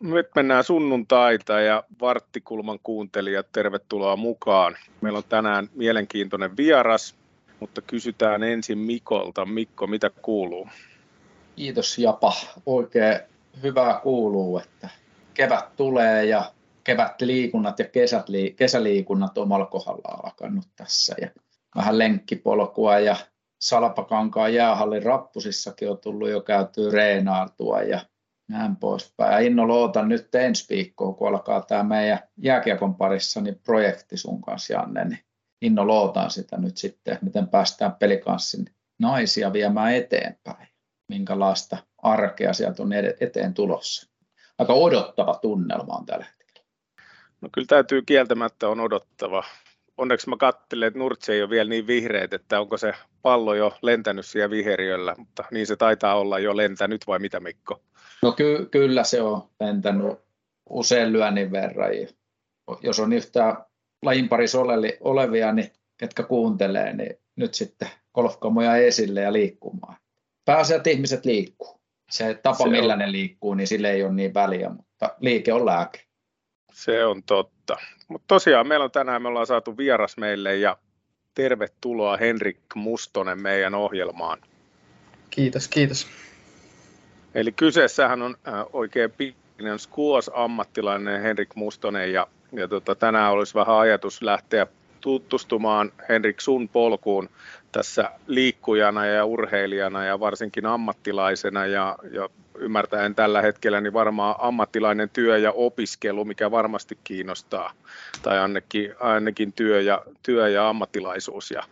Nyt mennään sunnuntaita ja Varttikulman kuuntelijat, tervetuloa mukaan. Meillä on tänään mielenkiintoinen vieras, mutta kysytään ensin Mikolta. Mikko, mitä kuuluu? Kiitos Japa. Oikein hyvää kuuluu, että kevät tulee ja kevät liikunnat ja kesät, kesäliikunnat omalla kohdalla alkanut tässä. Ja vähän lenkkipolkua ja Salpakankaan jäähallin rappusissakin on tullut jo käytyä reenaantua ja näin poispäin. Ja innolla ootan nyt ensi viikkoa, kun alkaa tämä meidän jääkiekon parissa niin projekti sun kanssa, Janne, niin innolla ootan sitä nyt sitten, miten päästään pelikanssin naisia viemään eteenpäin. Minkälaista arkea sieltä on eteen tulossa. Aika odottava tunnelma on tällä hetkellä. No kyllä täytyy kieltämättä on odottava. Onneksi mä katselen, että Nurtsi ei ole vielä niin vihreät, että onko se pallo jo lentänyt siellä viheriöllä, mutta niin se taitaa olla jo lentänyt vai mitä Mikko? No ky- kyllä se on lentänyt usein lyönnin verran. Jos on yhtään lajin parissa olevia, niin ketkä kuuntelee, niin nyt sitten golfkamoja esille ja liikkumaan. Pääasiat että ihmiset liikkuu. Se tapa, se millä on. ne liikkuu, niin sille ei ole niin väliä, mutta liike on lääke. Se on totta. Mutta tosiaan meillä on tänään, me ollaan saatu vieras meille ja tervetuloa Henrik Mustonen meidän ohjelmaan. Kiitos, kiitos. Eli kyseessähän on äh, oikein pitkinen squash-ammattilainen Henrik Mustonen ja, ja tota, tänään olisi vähän ajatus lähteä tutustumaan Henrik sun polkuun tässä liikkujana ja urheilijana ja varsinkin ammattilaisena ja, ja ymmärtäen tällä hetkellä niin varmaan ammattilainen työ ja opiskelu, mikä varmasti kiinnostaa, tai ainakin, ainakin työ, ja, työ ja ammattilaisuus. Ja,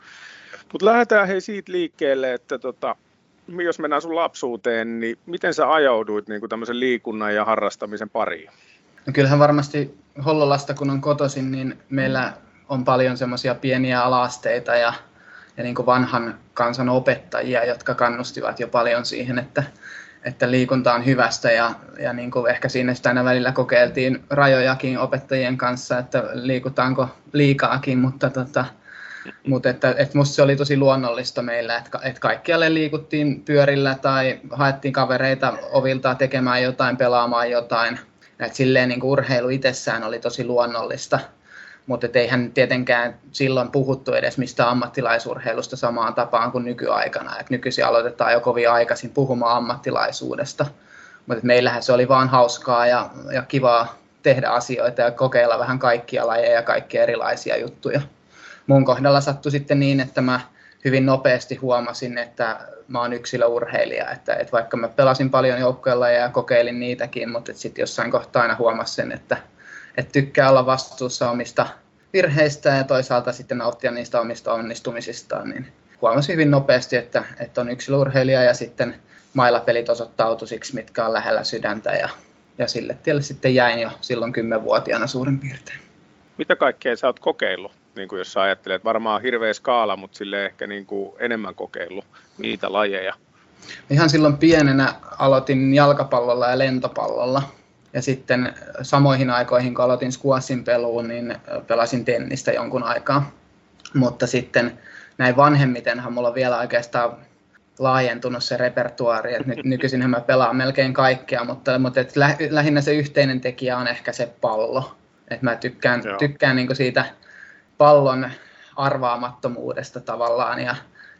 mutta lähdetään hei siitä liikkeelle, että tota, jos mennään sun lapsuuteen, niin miten sä ajauduit niin tämmöisen liikunnan ja harrastamisen pariin? No kyllähän varmasti Hollolasta, kun on kotoisin, niin meillä on paljon semmoisia pieniä alasteita ja, ja niin kuin vanhan kansan opettajia, jotka kannustivat jo paljon siihen, että, että liikunta on hyvästä ja, ja niin kuin ehkä siinä sitä aina välillä kokeiltiin rajojakin opettajien kanssa, että liikutaanko liikaakin, mutta tota, mutta että, että musta se oli tosi luonnollista meillä, että, että kaikkialle liikuttiin pyörillä tai haettiin kavereita ovilta tekemään jotain, pelaamaan jotain. Että silleen niin urheilu itsessään oli tosi luonnollista. Mutta eihän tietenkään silloin puhuttu edes mistä ammattilaisurheilusta samaan tapaan kuin nykyaikana. Et nykyisin aloitetaan jo kovin aikaisin puhumaan ammattilaisuudesta. Mutta meillähän se oli vaan hauskaa ja, ja kivaa tehdä asioita ja kokeilla vähän kaikkia lajeja ja kaikkia erilaisia juttuja mun kohdalla sattui sitten niin, että mä hyvin nopeasti huomasin, että mä oon yksilöurheilija, että, että vaikka mä pelasin paljon joukkueella ja kokeilin niitäkin, mutta sitten jossain kohtaa aina huomasin että, että tykkää olla vastuussa omista virheistä ja toisaalta sitten nauttia niistä omista onnistumisistaan, niin huomasin hyvin nopeasti, että, että on yksilöurheilija ja sitten mailapelit osoittautui siksi, mitkä on lähellä sydäntä ja, ja sille tielle sitten jäin jo silloin kymmenvuotiaana suurin piirtein. Mitä kaikkea sä oot kokeillut? niin kuin jos sä ajattelet, varmaan hirveä skaala, mutta sille ehkä niin kuin enemmän kokeillut niitä lajeja. Ihan silloin pienenä aloitin jalkapallolla ja lentopallolla. Ja sitten samoihin aikoihin, kun aloitin squashin peluun, niin pelasin tennistä jonkun aikaa. Mutta sitten näin vanhemmitenhan mulla on vielä oikeastaan laajentunut se repertuaari, että nyt nykyisin mä pelaan melkein kaikkea, mutta, mutta et lähinnä se yhteinen tekijä on ehkä se pallo. Et mä tykkään, tykkään niinku siitä pallon arvaamattomuudesta tavallaan ja,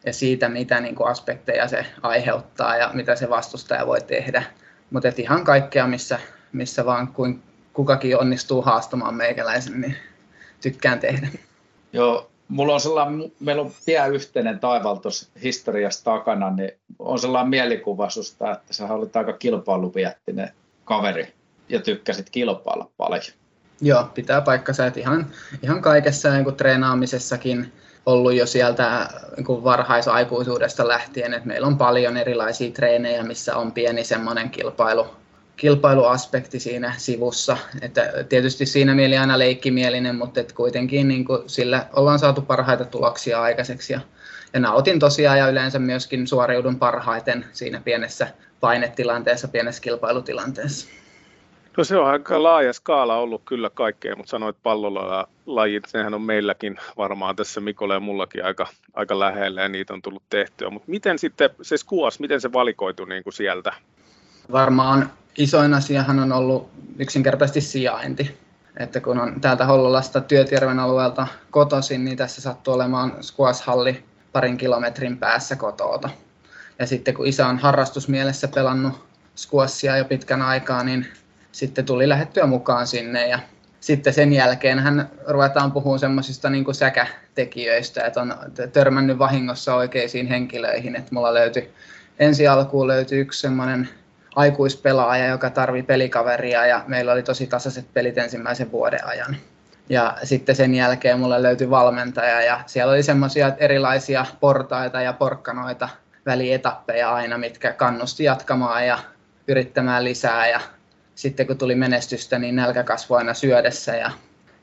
ja siitä, mitä niin kuin aspekteja se aiheuttaa ja mitä se vastustaja voi tehdä. Mutta ihan kaikkea, missä, missä vaan kuin kukakin onnistuu haastamaan meikäläisen, niin tykkään tehdä. Joo, mulla on sellainen, meillä on pian yhteinen taival historiasta takana, niin on sellainen mielikuva susta, että sä olit aika kilpailuviettinen kaveri ja tykkäsit kilpailla paljon. Joo, pitää paikkansa, että ihan, ihan kaikessa niin kuin treenaamisessakin ollut jo sieltä niin kuin varhaisaikuisuudesta lähtien, että meillä on paljon erilaisia treenejä, missä on pieni semmoinen kilpailu, kilpailuaspekti siinä sivussa. Että tietysti siinä mieli aina leikkimielinen, mutta että kuitenkin niin kuin sillä ollaan saatu parhaita tuloksia aikaiseksi. Ja, ja nautin tosiaan ja yleensä myöskin suoriudun parhaiten siinä pienessä painetilanteessa, pienessä kilpailutilanteessa. No se on aika laaja skaala ollut kyllä kaikkea, mutta sanoit pallolla lajit, sehän on meilläkin varmaan tässä Mikolle ja mullakin aika, aika lähellä ja niitä on tullut tehtyä. Mutta miten sitten se skuas, miten se valikoitu niin kuin sieltä? Varmaan isoin asiahan on ollut yksinkertaisesti sijainti. Että kun on täältä Hollolasta Työtjärven alueelta kotoisin, niin tässä sattuu olemaan squash-halli parin kilometrin päässä kotoota. Ja sitten kun isä on harrastusmielessä pelannut squashia jo pitkän aikaa, niin sitten tuli lähettyä mukaan sinne ja sitten sen jälkeen hän ruvetaan puhumaan semmoisista niin säkätekijöistä, että on törmännyt vahingossa oikeisiin henkilöihin, että mulla löytyi ensi alkuun löytyi yksi semmoinen aikuispelaaja, joka tarvi pelikaveria ja meillä oli tosi tasaiset pelit ensimmäisen vuoden ajan. Ja sitten sen jälkeen mulle löytyi valmentaja ja siellä oli semmoisia erilaisia portaita ja porkkanoita, välietappeja aina, mitkä kannusti jatkamaan ja yrittämään lisää ja sitten kun tuli menestystä, niin nälkä kasvoi aina syödessä ja,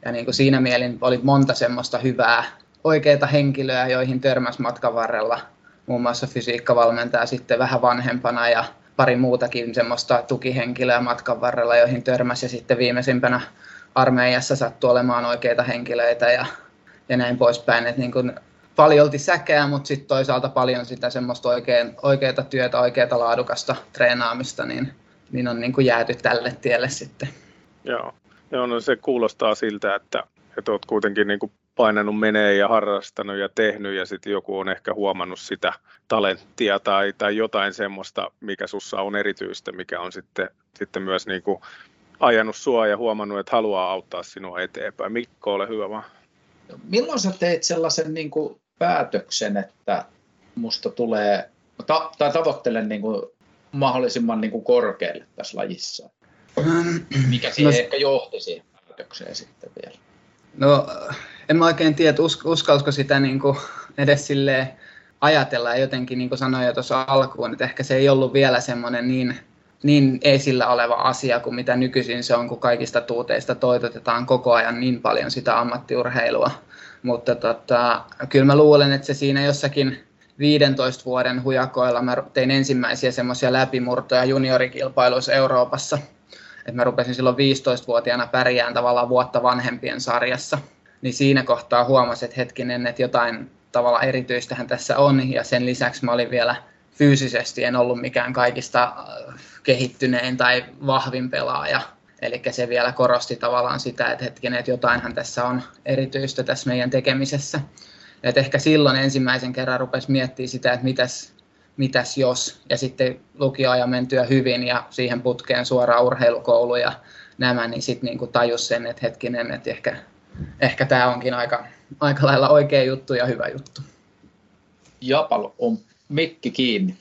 ja niin kuin siinä mielin oli monta semmoista hyvää, oikeita henkilöä, joihin törmäs matkan varrella. Muun muassa fysiikkavalmentaja sitten vähän vanhempana ja pari muutakin semmoista tukihenkilöä matkan varrella, joihin törmäsi ja sitten viimeisimpänä armeijassa sattui olemaan oikeita henkilöitä ja, ja näin poispäin. Että niin kuin paljolti säkeä, mutta sitten toisaalta paljon sitä semmoista oikein, oikeita työtä, oikeata laadukasta treenaamista, niin niin on niin kuin jääty tälle tielle sitten. Joo, Joo no se kuulostaa siltä, että, että olet kuitenkin niin kuin painanut menee ja harrastanut ja tehnyt ja sitten joku on ehkä huomannut sitä talenttia tai, tai jotain semmoista, mikä sussa on erityistä, mikä on sitten, sitten myös niin kuin ajanut sua ja huomannut, että haluaa auttaa sinua eteenpäin. Mikko, ole hyvä vaan. Milloin sä teit sellaisen niin kuin päätöksen, että musta tulee, ta, tai tavoittelen niin kuin mahdollisimman niin kuin korkealle tässä lajissa? Mikä siihen no, ehkä johti siihen päätökseen sitten vielä? No en mä oikein tiedä, us, uskalsko sitä niin kuin edes silleen ajatella ja jotenkin niin kuin sanoin jo tuossa alkuun, että ehkä se ei ollut vielä semmoinen niin, niin esillä oleva asia kuin mitä nykyisin se on, kun kaikista tuuteista toitotetaan koko ajan niin paljon sitä ammattiurheilua. Mutta tota, kyllä mä luulen, että se siinä jossakin 15 vuoden hujakoilla mä tein ensimmäisiä semmoisia läpimurtoja juniorikilpailuissa Euroopassa. Et mä rupesin silloin 15-vuotiaana pärjään tavallaan vuotta vanhempien sarjassa. Niin siinä kohtaa huomasin, että hetkinen, että jotain tavalla erityistähän tässä on. Ja sen lisäksi mä olin vielä fyysisesti, en ollut mikään kaikista äh, kehittynein tai vahvin pelaaja. Eli se vielä korosti tavallaan sitä, että hetkinen, että jotainhan tässä on erityistä tässä meidän tekemisessä. Et ehkä silloin ensimmäisen kerran rupesi miettimään sitä, että mitäs, mitäs jos, ja sitten lukioajan mentyä hyvin ja siihen putkeen suoraan urheilukoulu ja nämä, niin sitten niinku tajus sen, että hetkinen, että ehkä, ehkä tämä onkin aika, aika lailla oikea juttu ja hyvä juttu. Japal on mikki kiinni.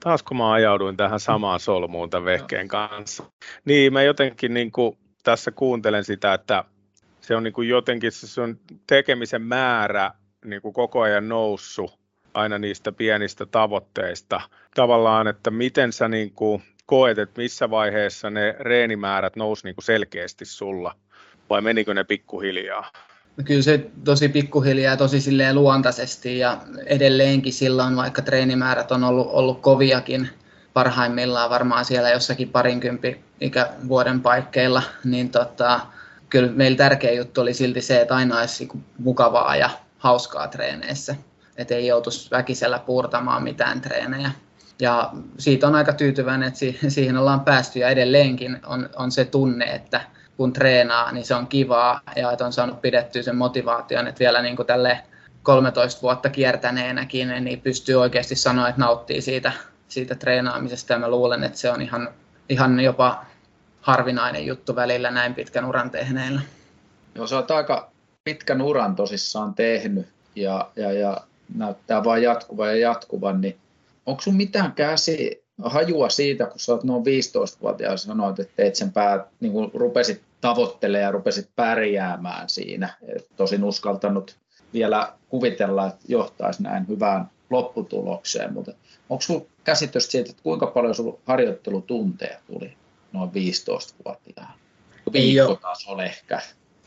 Taas kun mä ajauduin tähän samaan solmuun tämän vehkeen kanssa. Niin, mä jotenkin niin kuin tässä kuuntelen sitä, että se on niin kuin jotenkin se on tekemisen määrä niin kuin koko ajan noussut aina niistä pienistä tavoitteista. Tavallaan, että miten sä niin kuin koet, että missä vaiheessa ne reenimäärät nousi niin kuin selkeästi sulla, vai menikö ne pikkuhiljaa? No kyllä se tosi pikkuhiljaa tosi silleen luontaisesti ja edelleenkin silloin, vaikka treenimäärät on ollut, ollut koviakin, parhaimmillaan varmaan siellä jossakin parinkympi ikävuoden paikkeilla, niin tota, kyllä meillä tärkeä juttu oli silti se, että aina olisi niinku mukavaa ja hauskaa treeneissä, että ei joutuisi väkisellä puurtamaan mitään treenejä. Ja siitä on aika tyytyväinen, että siihen ollaan päästy ja edelleenkin on, on se tunne, että kun treenaa, niin se on kivaa ja että on saanut pidettyä sen motivaation, että vielä niin kuin tälle 13 vuotta kiertäneenäkin, niin pystyy oikeasti sanoa, että nauttii siitä, siitä treenaamisesta ja mä luulen, että se on ihan, ihan jopa harvinainen juttu välillä näin pitkän uran tehneillä. Joo, sä oot aika pitkän uran tosissaan tehnyt ja, ja, ja näyttää vain jatkuvan ja jatkuvan, niin onko sun mitään käsi, hajua siitä, kun sä oot noin 15-vuotias ja sanoit, että teit sen päät, niin kuin rupesit tavoittelemaan ja rupesit pärjäämään siinä. Et tosin uskaltanut vielä kuvitella, että johtaisi näin hyvään lopputulokseen, mutta onko sinulla käsitys siitä, että kuinka paljon sinulla harjoittelutunteja tuli noin 15-vuotiaana? Viikkotasolla ehkä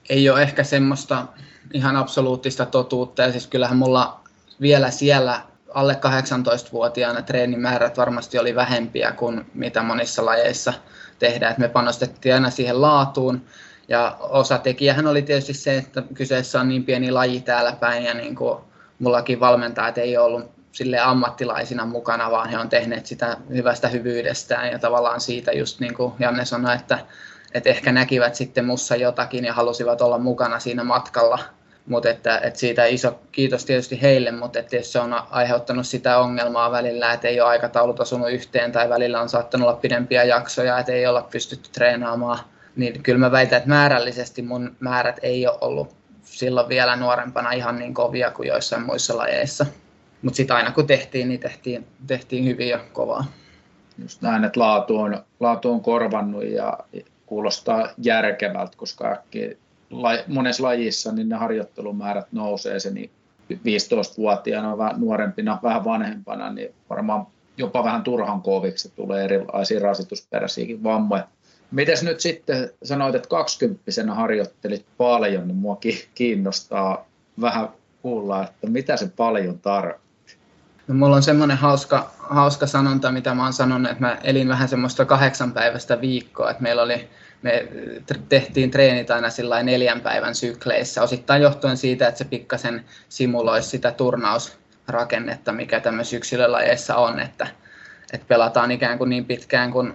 ei ole ehkä semmoista ihan absoluuttista totuutta. Ja siis kyllähän mulla vielä siellä alle 18-vuotiaana treenimäärät varmasti oli vähempiä kuin mitä monissa lajeissa tehdä. Et me panostettiin aina siihen laatuun ja osatekijähän oli tietysti se, että kyseessä on niin pieni laji täällä päin ja niin kuin mullakin valmentajat ei ollut sille ammattilaisina mukana, vaan he on tehneet sitä hyvästä hyvyydestään ja tavallaan siitä just niin kuin Janne sanoi, että, että ehkä näkivät sitten mussa jotakin ja halusivat olla mukana siinä matkalla. Mutta että, että siitä iso kiitos tietysti heille, mutta että se on aiheuttanut sitä ongelmaa välillä, että ei ole aikataulut osunut yhteen tai välillä on saattanut olla pidempiä jaksoja, että ei olla pystytty treenaamaan. Niin kyllä mä väitän, että määrällisesti mun määrät ei ole ollut silloin vielä nuorempana ihan niin kovia kuin joissain muissa lajeissa. Mutta sitten aina kun tehtiin, niin tehtiin, tehtiin hyvin ja kovaa. Just näin, että laatu on, laatu on korvannut ja kuulostaa järkevältä, koska äkkiä monessa lajissa niin ne harjoittelumäärät nousee se niin 15-vuotiaana, vähän nuorempina, vähän vanhempana, niin varmaan jopa vähän turhan koviksi tulee erilaisia rasitusperäisiäkin vammoja. Mites nyt sitten sanoit, että 20 harjoittelit paljon, niin mua kiinnostaa vähän kuulla, että mitä se paljon tarkoittaa. No, mulla on semmoinen hauska, hauska sanonta, mitä mä oon sanonut, että mä elin vähän semmoista kahdeksan päivästä viikkoa, että meillä oli, me tehtiin treenit aina sillä neljän päivän sykleissä, osittain johtuen siitä, että se pikkasen simuloisi sitä turnausrakennetta, mikä tämmöisissä yksilölajeissa on, että, että pelataan ikään kuin niin pitkään kuin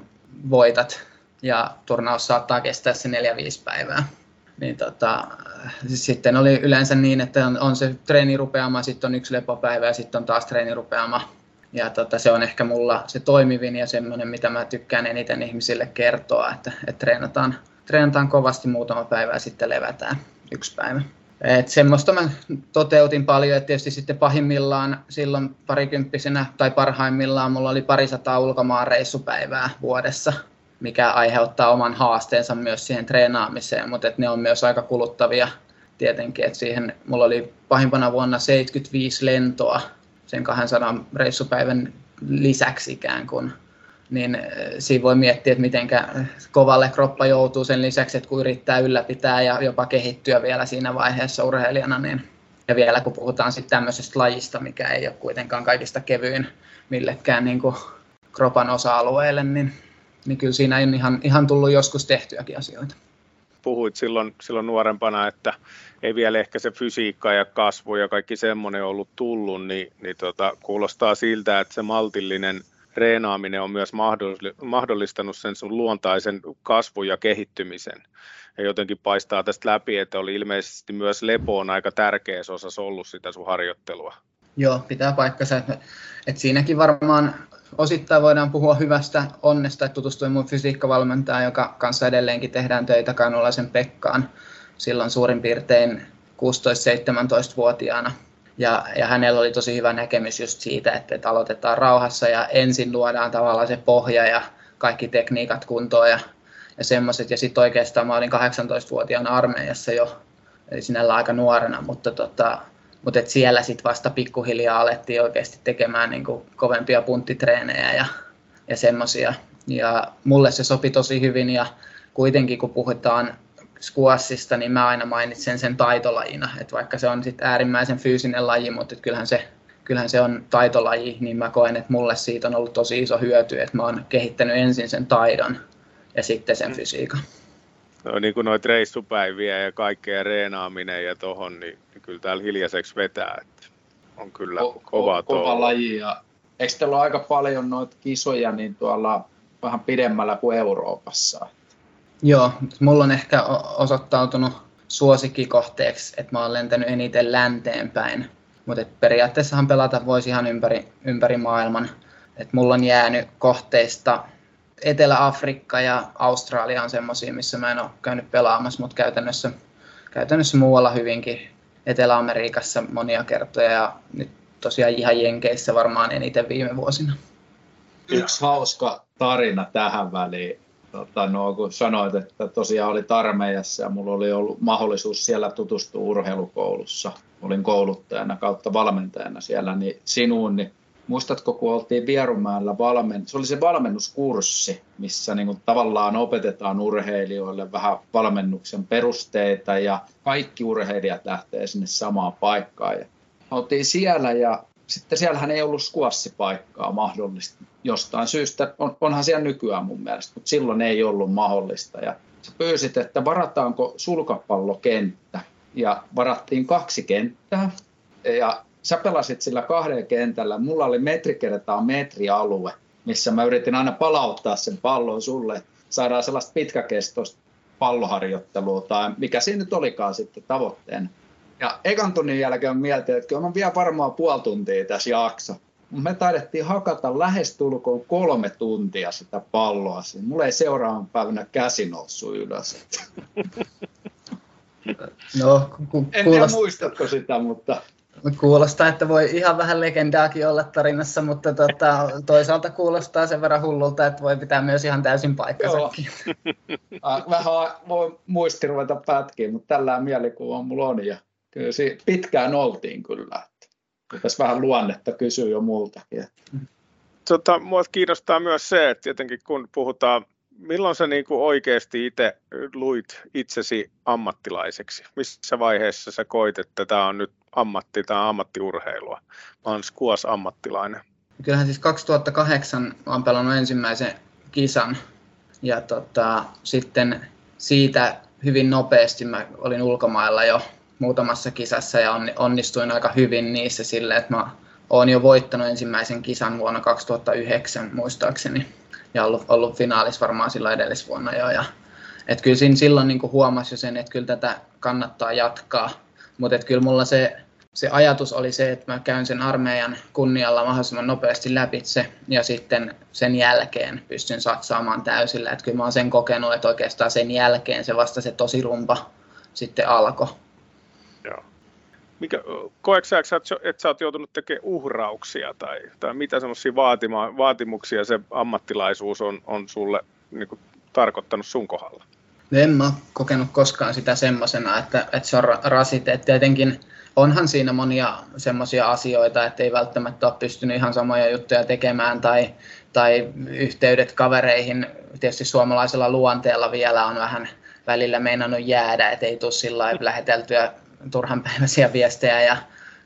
voitat ja turnaus saattaa kestää se neljä viisi päivää niin tota, sitten oli yleensä niin, että on, on se treenirupeama, sitten on yksi lepopäivä ja sitten on taas treenirupeama. Ja tota, se on ehkä mulla se toimivin ja semmoinen, mitä mä tykkään eniten ihmisille kertoa, että, että treenataan, treenataan kovasti muutama päivä ja sitten levätään yksi päivä. Et semmoista mä toteutin paljon, että tietysti sitten pahimmillaan silloin parikymppisenä tai parhaimmillaan mulla oli parisataa ulkomaan reissupäivää vuodessa – mikä aiheuttaa oman haasteensa myös siihen treenaamiseen, mutta ne on myös aika kuluttavia tietenkin, että siihen mulla oli pahimpana vuonna 75 lentoa sen 200 reissupäivän lisäksi ikään kuin, niin eh, siinä voi miettiä, että miten kovalle kroppa joutuu sen lisäksi, että kun yrittää ylläpitää ja jopa kehittyä vielä siinä vaiheessa urheilijana, niin ja vielä kun puhutaan sitten tämmöisestä lajista, mikä ei ole kuitenkaan kaikista kevyin millekään niin kuin kropan osa-alueelle, niin niin kyllä siinä on ihan, ihan tullut joskus tehtyäkin asioita. Puhuit silloin, silloin nuorempana, että ei vielä ehkä se fysiikka ja kasvu ja kaikki semmoinen ollut tullut, niin, niin tota, kuulostaa siltä, että se maltillinen reenaaminen on myös mahdollistanut sen sun luontaisen kasvun ja kehittymisen. Ja jotenkin paistaa tästä läpi, että oli ilmeisesti myös lepo on aika tärkeä osassa ollut sitä sun harjoittelua. Joo, pitää paikkansa. Että siinäkin varmaan osittain voidaan puhua hyvästä onnesta, että tutustuin mun fysiikkavalmentajaan, joka kanssa edelleenkin tehdään töitä Kanulaisen Pekkaan silloin suurin piirtein 16-17-vuotiaana. Ja, ja hänellä oli tosi hyvä näkemys just siitä, että, että aloitetaan rauhassa ja ensin luodaan tavallaan se pohja ja kaikki tekniikat kuntoon ja, ja semmoiset. Ja sitten oikeastaan mä olin 18-vuotiaana armeijassa jo, eli sinällä aika nuorena, mutta tota, mutta et siellä sitten vasta pikkuhiljaa alettiin oikeasti tekemään niin kuin kovempia punttitreenejä ja, ja semmoisia. Ja mulle se sopi tosi hyvin ja kuitenkin kun puhutaan squashista, niin mä aina mainitsen sen taitolajina. Että vaikka se on sitten äärimmäisen fyysinen laji, mutta kyllähän se, kyllähän se on taitolaji, niin mä koen, että mulle siitä on ollut tosi iso hyöty, että mä oon kehittänyt ensin sen taidon ja sitten sen fysiikan no, niin kuin noita reissupäiviä ja kaikkea reenaaminen ja tohon, niin, niin kyllä täällä hiljaiseksi vetää. Että on kyllä ko- kova, ko- kova laji. Ja eikö teillä ole aika paljon noita kisoja niin tuolla vähän pidemmällä kuin Euroopassa? Joo, mulla on ehkä osoittautunut suosikkikohteeksi, että mä oon lentänyt eniten länteen päin. Mutta periaatteessahan pelata voisi ihan ympäri, ympäri maailman. Et mulla on jäänyt kohteista Etelä-Afrikka ja Australia on semmoisia, missä mä en ole käynyt pelaamassa, mutta käytännössä, käytännössä muualla hyvinkin. Etelä-Amerikassa monia kertoja ja nyt tosiaan ihan Jenkeissä varmaan eniten viime vuosina. Yksi hauska tarina tähän väliin. Tota, no, kun sanoit, että tosiaan oli armeijassa ja mulla oli ollut mahdollisuus siellä tutustua urheilukoulussa. Olin kouluttajana kautta valmentajana siellä, niin sinuun, niin muistatko, kun oltiin Vierumäellä valmen, se oli se valmennuskurssi, missä niin kuin tavallaan opetetaan urheilijoille vähän valmennuksen perusteita ja kaikki urheilijat lähtee sinne samaan paikkaan. Ja oltiin siellä ja sitten siellähän ei ollut skuassipaikkaa mahdollista jostain syystä. On, onhan siellä nykyään mun mielestä, mutta silloin ei ollut mahdollista. Ja sä pyysit, että varataanko sulkapallokenttä. Ja varattiin kaksi kenttää. Ja sä pelasit sillä kahdella kentällä. Mulla oli metri kertaa metrialue, missä mä yritin aina palauttaa sen pallon sulle. Saadaan sellaista pitkäkestoista palloharjoittelua tai mikä siinä nyt olikaan sitten tavoitteena. Ja ekan tunnin jälkeen mietin, että kyllä on vielä varmaan puoli tuntia tässä jakso. Me taidettiin hakata lähestulkoon kolme tuntia sitä palloa. Mulla ei seuraavan päivänä käsi noussut ylös. No, ku, en tiedä muistatko sitä, mutta... Kuulostaa, että voi ihan vähän legendaakin olla tarinassa, mutta tota, toisaalta kuulostaa sen verran hullulta, että voi pitää myös ihan täysin paikkansakin. vähän voi muisti ruveta pätkiä, mutta tällä mielikuva mulla on. Ja kyllä siinä pitkään oltiin kyllä. Tässä vähän luonnetta kysyy jo multakin. Tota, mua kiinnostaa myös se, että tietenkin kun puhutaan, milloin sä niin kuin oikeasti itse luit itsesi ammattilaiseksi? Missä vaiheessa sä koit, että tämä on nyt ammatti, tämä ammattiurheilua? Mä oon ammattilainen. Kyllähän siis 2008 olen pelannut ensimmäisen kisan ja tota, sitten siitä hyvin nopeasti mä olin ulkomailla jo muutamassa kisassa ja onnistuin aika hyvin niissä silleen, että mä oon jo voittanut ensimmäisen kisan vuonna 2009 muistaakseni ja ollut, ollut finaalissa varmaan silloin edellisvuonna jo. Ja, et kyllä siinä silloin niin huomasi jo sen, että kyllä tätä kannattaa jatkaa, mutta kyllä mulla se, se ajatus oli se, että mä käyn sen armeijan kunnialla mahdollisimman nopeasti läpitse ja sitten sen jälkeen pystyn satsaamaan täysillä. Että kyllä mä oon sen kokenut, että oikeastaan sen jälkeen se vasta se tosi rumpa sitten alkoi. Joo. Mikä, koetko sä, että sä oot joutunut tekemään uhrauksia tai, tai mitä semmoisia vaatimuksia se ammattilaisuus on, on sulle niin kuin, tarkoittanut sun kohdalla? En mä kokenut koskaan sitä semmoisena, että, että se on rasite. Tietenkin onhan siinä monia semmoisia asioita, että ei välttämättä ole pystynyt ihan samoja juttuja tekemään tai, tai yhteydet kavereihin. Tietysti suomalaisella luonteella vielä on vähän välillä meinannut jäädä, että ei tule sillä läheteltyä turhanpäiväisiä viestejä ja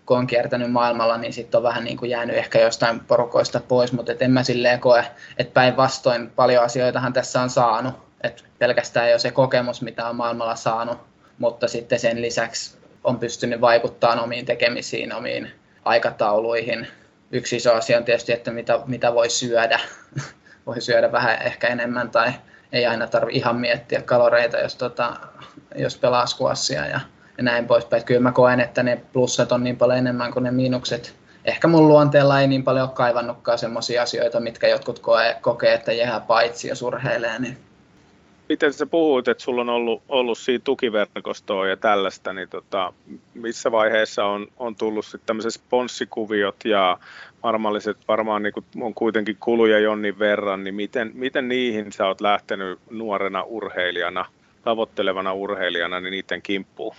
kun on kiertänyt maailmalla, niin sitten on vähän niin kuin jäänyt ehkä jostain porukoista pois, mutta et en mä silleen koe, että päinvastoin paljon asioitahan tässä on saanut, että pelkästään jo se kokemus, mitä on maailmalla saanut, mutta sitten sen lisäksi on pystynyt vaikuttamaan omiin tekemisiin, omiin aikatauluihin. Yksi iso asia on tietysti, että mitä, mitä voi syödä. voi syödä vähän ehkä enemmän tai ei aina tarvitse ihan miettiä kaloreita, jos, tota, jos pelaa skuassia ja ja näin poispäin. Kyllä mä koen, että ne plussat on niin paljon enemmän kuin ne miinukset. Ehkä mun luonteella ei niin paljon ole kaivannutkaan sellaisia asioita, mitkä jotkut koe, kokee, että jää paitsi ja surheilee. Niin. Miten sä puhuit, että sulla on ollut, ollut siitä tukiverkostoa ja tällaista, niin tota, missä vaiheessa on, on tullut sitten tämmöiset sponssikuviot ja varmalliset varmaan niin on kuitenkin kuluja jonnin verran, niin miten, miten niihin sä oot lähtenyt nuorena urheilijana, tavoittelevana urheilijana, niin niiden kimppuun?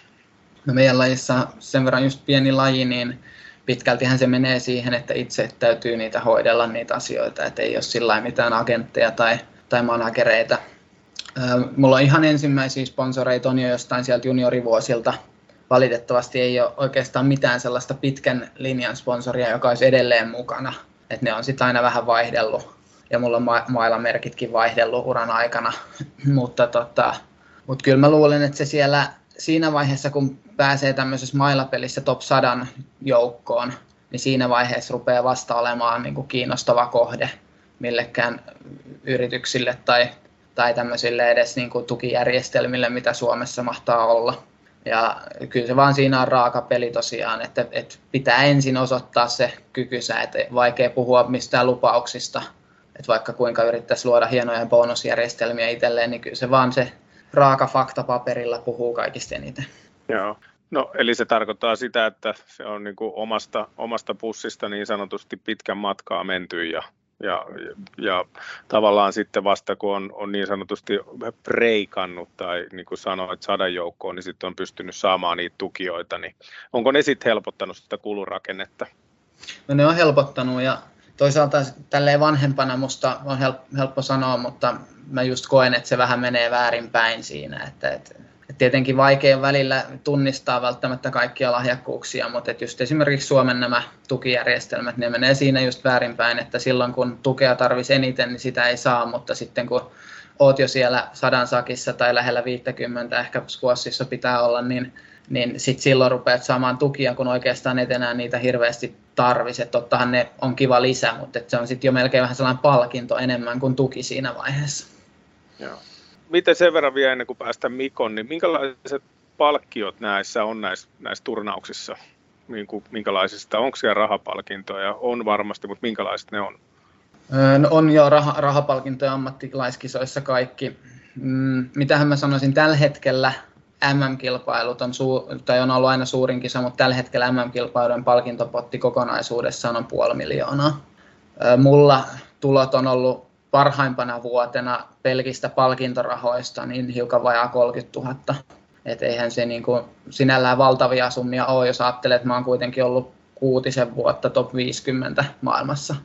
No meidän lajissa sen verran just pieni laji, niin pitkältihän se menee siihen, että itse täytyy niitä hoidella niitä asioita, että ei ole sillä mitään agentteja tai, tai managereita. Mulla on ihan ensimmäisiä sponsoreita on jo jostain sieltä juniorivuosilta. Valitettavasti ei ole oikeastaan mitään sellaista pitkän linjan sponsoria, joka olisi edelleen mukana. Et ne on sitten aina vähän vaihdellut ja mulla on ma- mailamerkitkin vaihdellut uran aikana. mutta tota, mut kyllä mä luulen, että se siellä siinä vaiheessa, kun pääsee tämmöisessä mailapelissä top 100 joukkoon, niin siinä vaiheessa rupeaa vasta olemaan niin kuin kiinnostava kohde millekään yrityksille tai, tai tämmöisille edes niin kuin tukijärjestelmille, mitä Suomessa mahtaa olla. Ja kyllä se vaan siinä on raaka peli tosiaan, että, että pitää ensin osoittaa se kykynsä, että vaikea puhua mistään lupauksista, että vaikka kuinka yrittäisi luoda hienoja bonusjärjestelmiä itselleen, niin kyllä se vaan se raaka fakta paperilla puhuu kaikista eniten. Joo. No, eli se tarkoittaa sitä, että se on niin kuin omasta, omasta pussista niin sanotusti pitkän matkaa menty ja, ja, ja tavallaan sitten vasta kun on, on niin sanotusti preikannut tai niin kuin sanoit sadan joukkoon, niin sitten on pystynyt saamaan niitä tukijoita, niin onko ne sitten helpottanut sitä kulurakennetta? No ne on helpottanut ja toisaalta tälleen vanhempana musta on helppo sanoa, mutta mä just koen, että se vähän menee väärinpäin siinä, että, että, tietenkin vaikea välillä tunnistaa välttämättä kaikkia lahjakkuuksia, mutta että just esimerkiksi Suomen nämä tukijärjestelmät, ne menee siinä just väärinpäin, että silloin kun tukea tarvisi eniten, niin sitä ei saa, mutta sitten kun oot jo siellä sadan sakissa tai lähellä 50, ehkä squashissa pitää olla, niin, niin sit silloin rupeat saamaan tukia, kun oikeastaan et enää niitä hirveästi tarvisi. tottahan ne on kiva lisä, mutta se on sitten jo melkein vähän sellainen palkinto enemmän kuin tuki siinä vaiheessa. Joo miten sen verran vielä ennen kuin päästään Mikon, niin minkälaiset palkkiot näissä on näissä, näissä turnauksissa? Niin kuin, minkälaisista, onko siellä rahapalkintoja? On varmasti, mutta minkälaiset ne on? No on jo rah- rahapalkintoja ammattilaiskisoissa kaikki. Mm, mitähän mä sanoisin, tällä hetkellä MM-kilpailut on, suu- tai on ollut aina suurin kisa, mutta tällä hetkellä MM-kilpailujen palkintopotti kokonaisuudessaan on puoli miljoonaa. Mulla tulot on ollut parhaimpana vuotena pelkistä palkintorahoista niin hiukan vajaa 30 000. Et eihän se niin kuin sinällään valtavia summia ole, jos ajattelee, että mä oon kuitenkin ollut kuutisen vuotta top 50 maailmassa.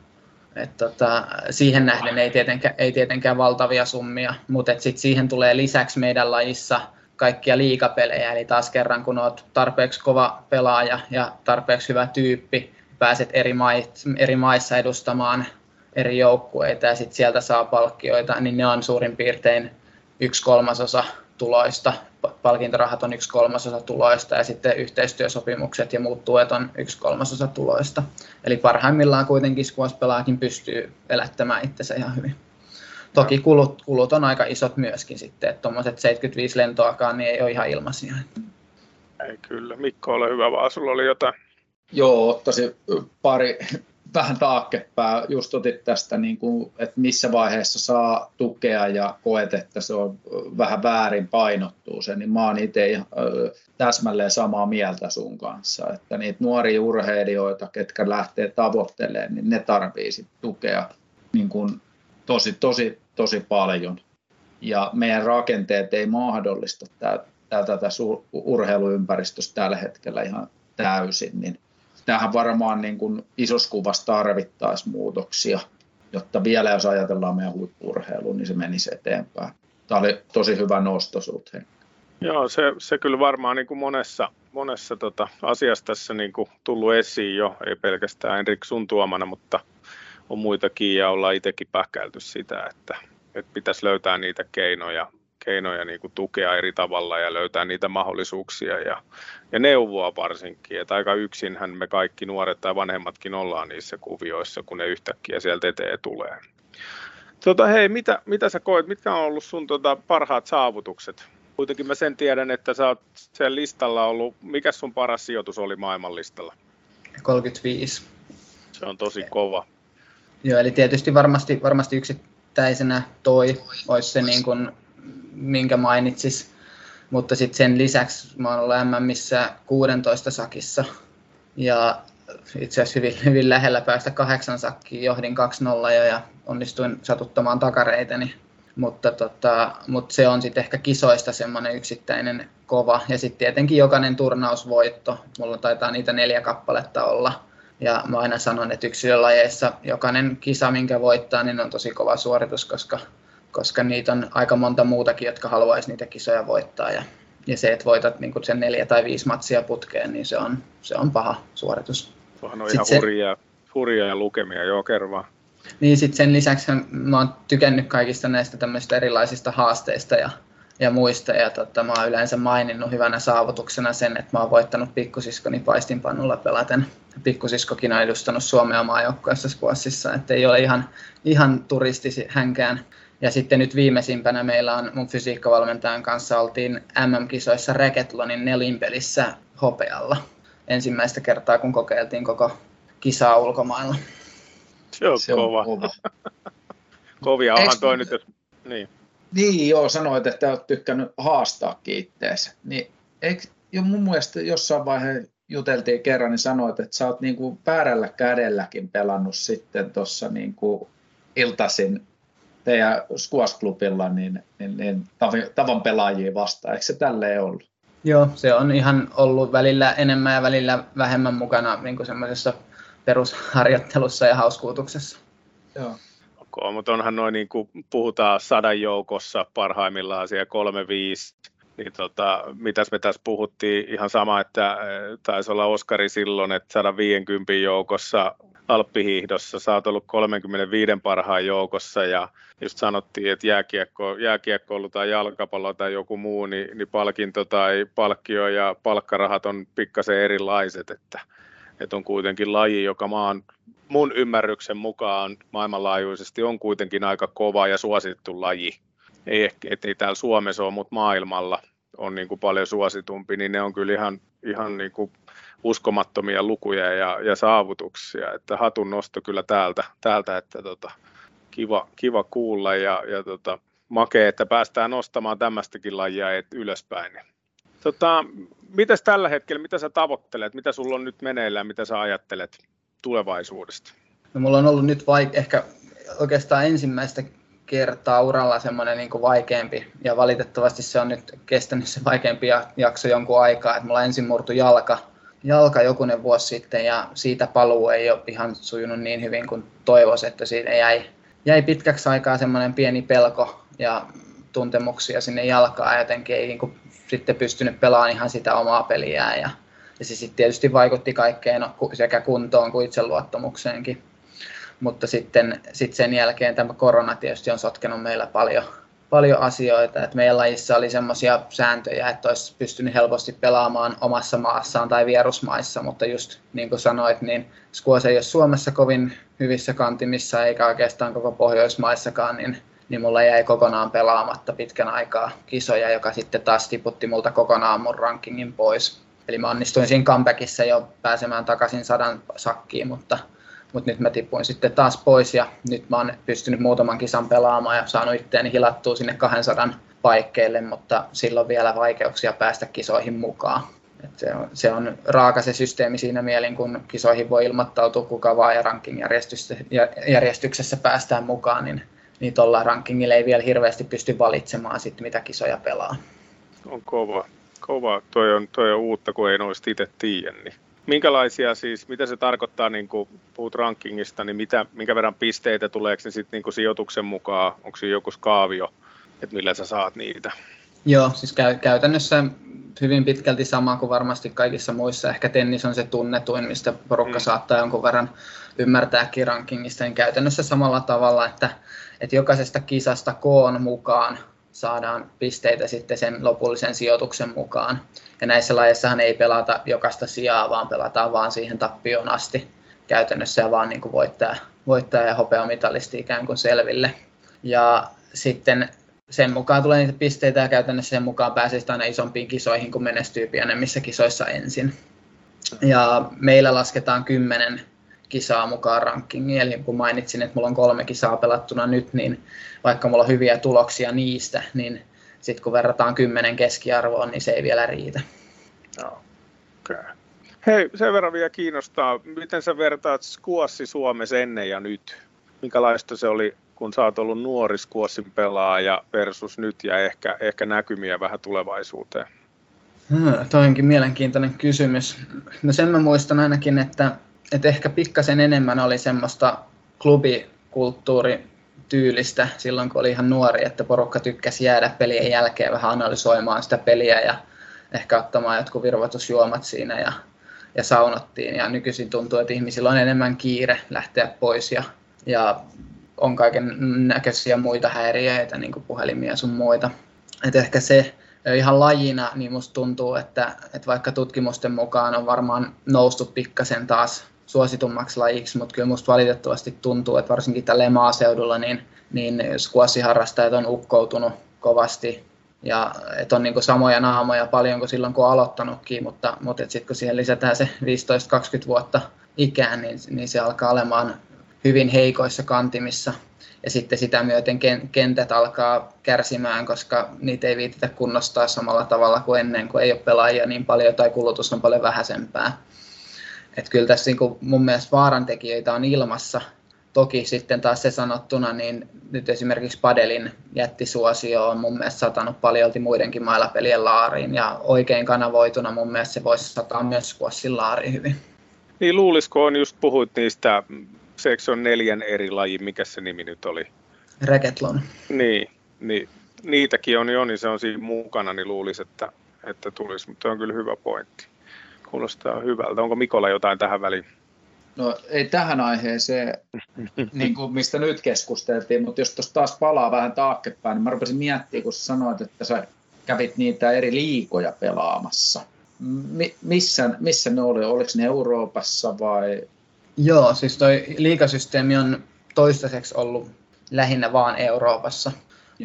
Et tota, siihen nähden ei tietenkään, ei tietenkään valtavia summia, mutta sit siihen tulee lisäksi meidän lajissa kaikkia liikapelejä, eli taas kerran kun olet tarpeeksi kova pelaaja ja tarpeeksi hyvä tyyppi, pääset eri, maissa, eri maissa edustamaan eri joukkueita ja sitten sieltä saa palkkioita, niin ne on suurin piirtein yksi kolmasosa tuloista. Palkintorahat on yksi kolmasosa tuloista ja sitten yhteistyösopimukset ja muut tuet on yksi kolmasosa tuloista. Eli parhaimmillaan kuitenkin squash-pelaajakin pystyy elättämään itsensä ihan hyvin. Toki kulut, kulut on aika isot myöskin sitten, että tuommoiset 75 lentoakaan niin ei ole ihan ilmaisia. Ei kyllä. Mikko, ole hyvä, vaan sulla oli jotain. Joo, ottaisin pari, vähän taakkepäin, just otit tästä, niin kuin, että missä vaiheessa saa tukea ja koet, että se on vähän väärin painottuu se, niin mä oon itse täsmälleen samaa mieltä sun kanssa, että niitä nuoria urheilijoita, ketkä lähtee tavoittelemaan, niin ne tarvii sit tukea niin kuin tosi, tosi, tosi paljon. Ja meidän rakenteet ei mahdollista tätä tässä urheiluympäristössä tällä hetkellä ihan täysin, niin tähän varmaan niin kuin isossa kuvassa tarvittaisiin muutoksia, jotta vielä jos ajatellaan meidän huippurheilua, niin se menisi eteenpäin. Tämä oli tosi hyvä nosto sulta. Joo, se, se kyllä varmaan niin kuin monessa, monessa tota asiassa tässä niin kuin tullut esiin jo, ei pelkästään Enrik sun tuomana, mutta on muitakin ja ollaan itsekin pähkäilty sitä, että, että pitäisi löytää niitä keinoja, keinoja niin kuin tukea eri tavalla ja löytää niitä mahdollisuuksia ja, ja neuvoa varsinkin. Että aika yksinhän me kaikki nuoret tai vanhemmatkin ollaan niissä kuvioissa, kun ne yhtäkkiä sieltä eteen tulee. Tota, hei, mitä, mitä sä koet, mitkä on ollut sun tota, parhaat saavutukset? Kuitenkin mä sen tiedän, että sä oot siellä listalla ollut. Mikä sun paras sijoitus oli maailmanlistalla? 35. Se on tosi kova. Joo, eli tietysti varmasti, varmasti yksittäisenä toi olisi se niin kuin minkä mainitsis. Mutta sitten sen lisäksi mä oon ollut MMissä 16 sakissa ja itse asiassa hyvin, hyvin lähellä päästä kahdeksan sakkiin, johdin 2-0 jo ja onnistuin satuttamaan takareiteni. Mutta, tota, mutta se on sitten ehkä kisoista semmoinen yksittäinen kova. Ja sitten tietenkin jokainen turnausvoitto. Mulla taitaa niitä neljä kappaletta olla. Ja mä aina sanon, että yksilölajeissa jokainen kisa, minkä voittaa, niin on tosi kova suoritus, koska koska niitä on aika monta muutakin, jotka haluaisi niitä kisoja voittaa. Ja, ja se, että voitat niin sen neljä tai viisi matsia putkeen, niin se on, se on paha suoritus. Tuohan on sitten ihan hurjaa, se, hurjaa lukemia, joo kervaa. Niin sitten sen lisäksi mä oon tykännyt kaikista näistä tämmöisistä erilaisista haasteista ja, ja muista. Ja tota, mä oon yleensä maininnut hyvänä saavutuksena sen, että mä oon voittanut pikkusiskoni paistinpannulla pelaten. Pikkusiskokin on edustanut Suomea maajoukkueessa squashissa, että ei ole ihan, ihan turisti hänkään. Ja sitten nyt viimeisimpänä meillä on mun fysiikkavalmentajan kanssa oltiin MM-kisoissa Reketlonin nelinpelissä hopealla. Ensimmäistä kertaa, kun kokeiltiin koko kisaa ulkomailla. Se on, Se on kova. kova. Kovia onhan toi nyt, jos... Niin. Niin, joo, sanoit, että olet tykkännyt haastaa itteensä. Niin, eikö, jo mun mielestä jossain vaiheessa juteltiin kerran, niin sanoit, että sä oot niinku väärällä kädelläkin pelannut sitten tuossa niinku iltasin teidän squash-klubilla niin, niin, niin tavan pelaajia vastaan. Eikö se tälleen ollut? Joo, se on ihan ollut välillä enemmän ja välillä vähemmän mukana niin kuin semmoisessa perusharjoittelussa ja hauskuutuksessa. Joo. Okay, mutta onhan noin niin kuin puhutaan sadan joukossa parhaimmillaan siellä kolme, viisi niin tota, mitäs me tässä puhuttiin, ihan sama, että taisi olla Oskari silloin, että 150 joukossa Alppihiihdossa, sä oot ollut 35 parhaan joukossa ja just sanottiin, että jääkiekko, jääkiekko tai jalkapallo tai joku muu, niin, niin palkinto tai palkkio ja palkkarahat on pikkasen erilaiset, että, että on kuitenkin laji, joka maan, mun ymmärryksen mukaan maailmanlaajuisesti on kuitenkin aika kova ja suosittu laji. Ei ehkä, ei täällä Suomessa ole, mutta maailmalla on niin kuin paljon suositumpi, niin ne on kyllä ihan, ihan niin kuin uskomattomia lukuja ja, ja saavutuksia, että hatun nosto kyllä täältä, täältä että tota, kiva, kiva kuulla ja, ja tota, makea, että päästään nostamaan tämmöistäkin lajia et ylöspäin. Tota, mitäs tällä hetkellä, mitä sä tavoittelet, mitä sulla on nyt meneillään, mitä sä ajattelet tulevaisuudesta? No, mulla on ollut nyt vaik- ehkä oikeastaan ensimmäistä kertaa uralla semmoinen niin vaikeampi, ja valitettavasti se on nyt kestänyt se vaikeampi jakso jonkun aikaa, että mulla ensin murtu jalka, jalka jokunen vuosi sitten, ja siitä paluu ei ole ihan sujunut niin hyvin kuin toivoisi, että siitä jäi, jäi pitkäksi aikaa semmoinen pieni pelko ja tuntemuksia sinne jalkaan, ja jotenkin ei niin kuin, sitten pystynyt pelaamaan ihan sitä omaa peliään, ja, ja se sitten tietysti vaikutti kaikkeen sekä kuntoon kuin itseluottamukseenkin mutta sitten sit sen jälkeen tämä korona tietysti on sotkenut meillä paljon, paljon asioita. Et meidän lajissa oli semmoisia sääntöjä, että olisi pystynyt helposti pelaamaan omassa maassaan tai vierusmaissa, mutta just niin kuin sanoit, niin squash ei ole Suomessa kovin hyvissä kantimissa eikä oikeastaan koko Pohjoismaissakaan, niin, niin mulla jäi kokonaan pelaamatta pitkän aikaa kisoja, joka sitten taas tiputti multa kokonaan mun rankingin pois. Eli mä onnistuin siinä comebackissa jo pääsemään takaisin sadan sakkiin, mutta mutta nyt mä tipuin sitten taas pois ja nyt mä oon pystynyt muutaman kisan pelaamaan ja saanut itteeni hilattua sinne 200 paikkeille, mutta silloin vielä vaikeuksia päästä kisoihin mukaan. Et se, on, se on raaka se systeemi siinä mielin, kun kisoihin voi ilmoittautua kuka vaan ja ranking-järjestyksessä päästään mukaan, niin, niin tuolla rankingilla ei vielä hirveästi pysty valitsemaan sit, mitä kisoja pelaa. On kova. Kova. Toi on, toi on uutta, kun ei noista itse tiedä. Niin minkälaisia siis, mitä se tarkoittaa, niin kun puhut rankingista, niin mitä, minkä verran pisteitä tuleeko ne sitten niin sijoituksen mukaan, onko siinä joku skaavio, että millä sä saat niitä? Joo, siis käy, käytännössä hyvin pitkälti sama kuin varmasti kaikissa muissa. Ehkä tennis on se tunnetuin, mistä porukka mm. saattaa jonkun verran ymmärtääkin rankingista, niin käytännössä samalla tavalla, että, että jokaisesta kisasta koon mukaan saadaan pisteitä sitten sen lopullisen sijoituksen mukaan. Ja näissä lajeissahan ei pelata jokaista sijaa, vaan pelataan vaan siihen tappioon asti käytännössä ja vaan niin kuin voittaa, voittaa ja hopeamitalisti ikään kuin selville. Ja sitten sen mukaan tulee niitä pisteitä ja käytännössä sen mukaan pääsee aina isompiin kisoihin, kun menestyy pienemmissä kisoissa ensin. Ja meillä lasketaan kymmenen kisaa mukaan rankingiin, eli kun mainitsin, että mulla on kolme kisaa pelattuna nyt, niin vaikka mulla on hyviä tuloksia niistä, niin sitten kun verrataan kymmenen keskiarvoon, niin se ei vielä riitä. Okay. Hei, sen verran vielä kiinnostaa, miten sä vertaat skuossi Suomessa ennen ja nyt? Minkälaista se oli, kun sä oot ollut nuori skuossin pelaaja versus nyt ja ehkä, ehkä näkymiä vähän tulevaisuuteen? Hmm, toi onkin mielenkiintoinen kysymys. No sen mä muistan ainakin, että, että ehkä pikkasen enemmän oli semmoista klubikulttuuri tyylistä silloin, kun oli ihan nuori, että porukka tykkäsi jäädä pelien jälkeen vähän analysoimaan sitä peliä ja ehkä ottamaan jotkut virvoitusjuomat siinä ja, ja saunottiin. Ja nykyisin tuntuu, että ihmisillä on enemmän kiire lähteä pois ja, ja on kaiken näköisiä muita häiriöitä, niin kuin puhelimia sun muita. Et ehkä se ihan lajina, niin musta tuntuu, että, että vaikka tutkimusten mukaan on varmaan noustu pikkasen taas suositummaksi lajiksi, mutta kyllä musta valitettavasti tuntuu, että varsinkin tällä maaseudulla niin, niin squashiharrastajat on ukkoutunut kovasti ja että on niin samoja naamoja paljon kuin silloin kun on aloittanutkin, mutta, mutta sitten kun siihen lisätään se 15-20 vuotta ikään, niin, niin se alkaa olemaan hyvin heikoissa kantimissa ja sitten sitä myöten kentät alkaa kärsimään, koska niitä ei viititä kunnostaa samalla tavalla kuin ennen, kun ei ole pelaajia niin paljon tai kulutus on paljon vähäisempää. Että kyllä tässä niin kuin mun mielestä vaarantekijöitä on ilmassa. Toki sitten taas se sanottuna, niin nyt esimerkiksi Padelin jättisuosio on mun mielestä satanut paljolti muidenkin mailapelien laariin. Ja oikein kanavoituna mun mielestä se voisi sataa myös Squashin laariin hyvin. Niin luulisiko on just puhuit niistä, se on neljän eri lajin, mikä se nimi nyt oli? Reketlon. Niin, niin niitäkin on jo, niin se on siinä mukana, niin luulisi, että, että tulisi. Mutta on kyllä hyvä pointti. Kuulostaa hyvältä. Onko Mikolla jotain tähän väliin? No ei tähän aiheeseen, niin kuin mistä nyt keskusteltiin, mutta jos tuossa taas palaa vähän taaksepäin, niin mä rupesin miettimään, kun sanoit, että sä kävit niitä eri liikoja pelaamassa. Mi- missä, missä ne oli? Oliko ne Euroopassa vai? Joo, siis toi liikasysteemi on toistaiseksi ollut lähinnä vaan Euroopassa.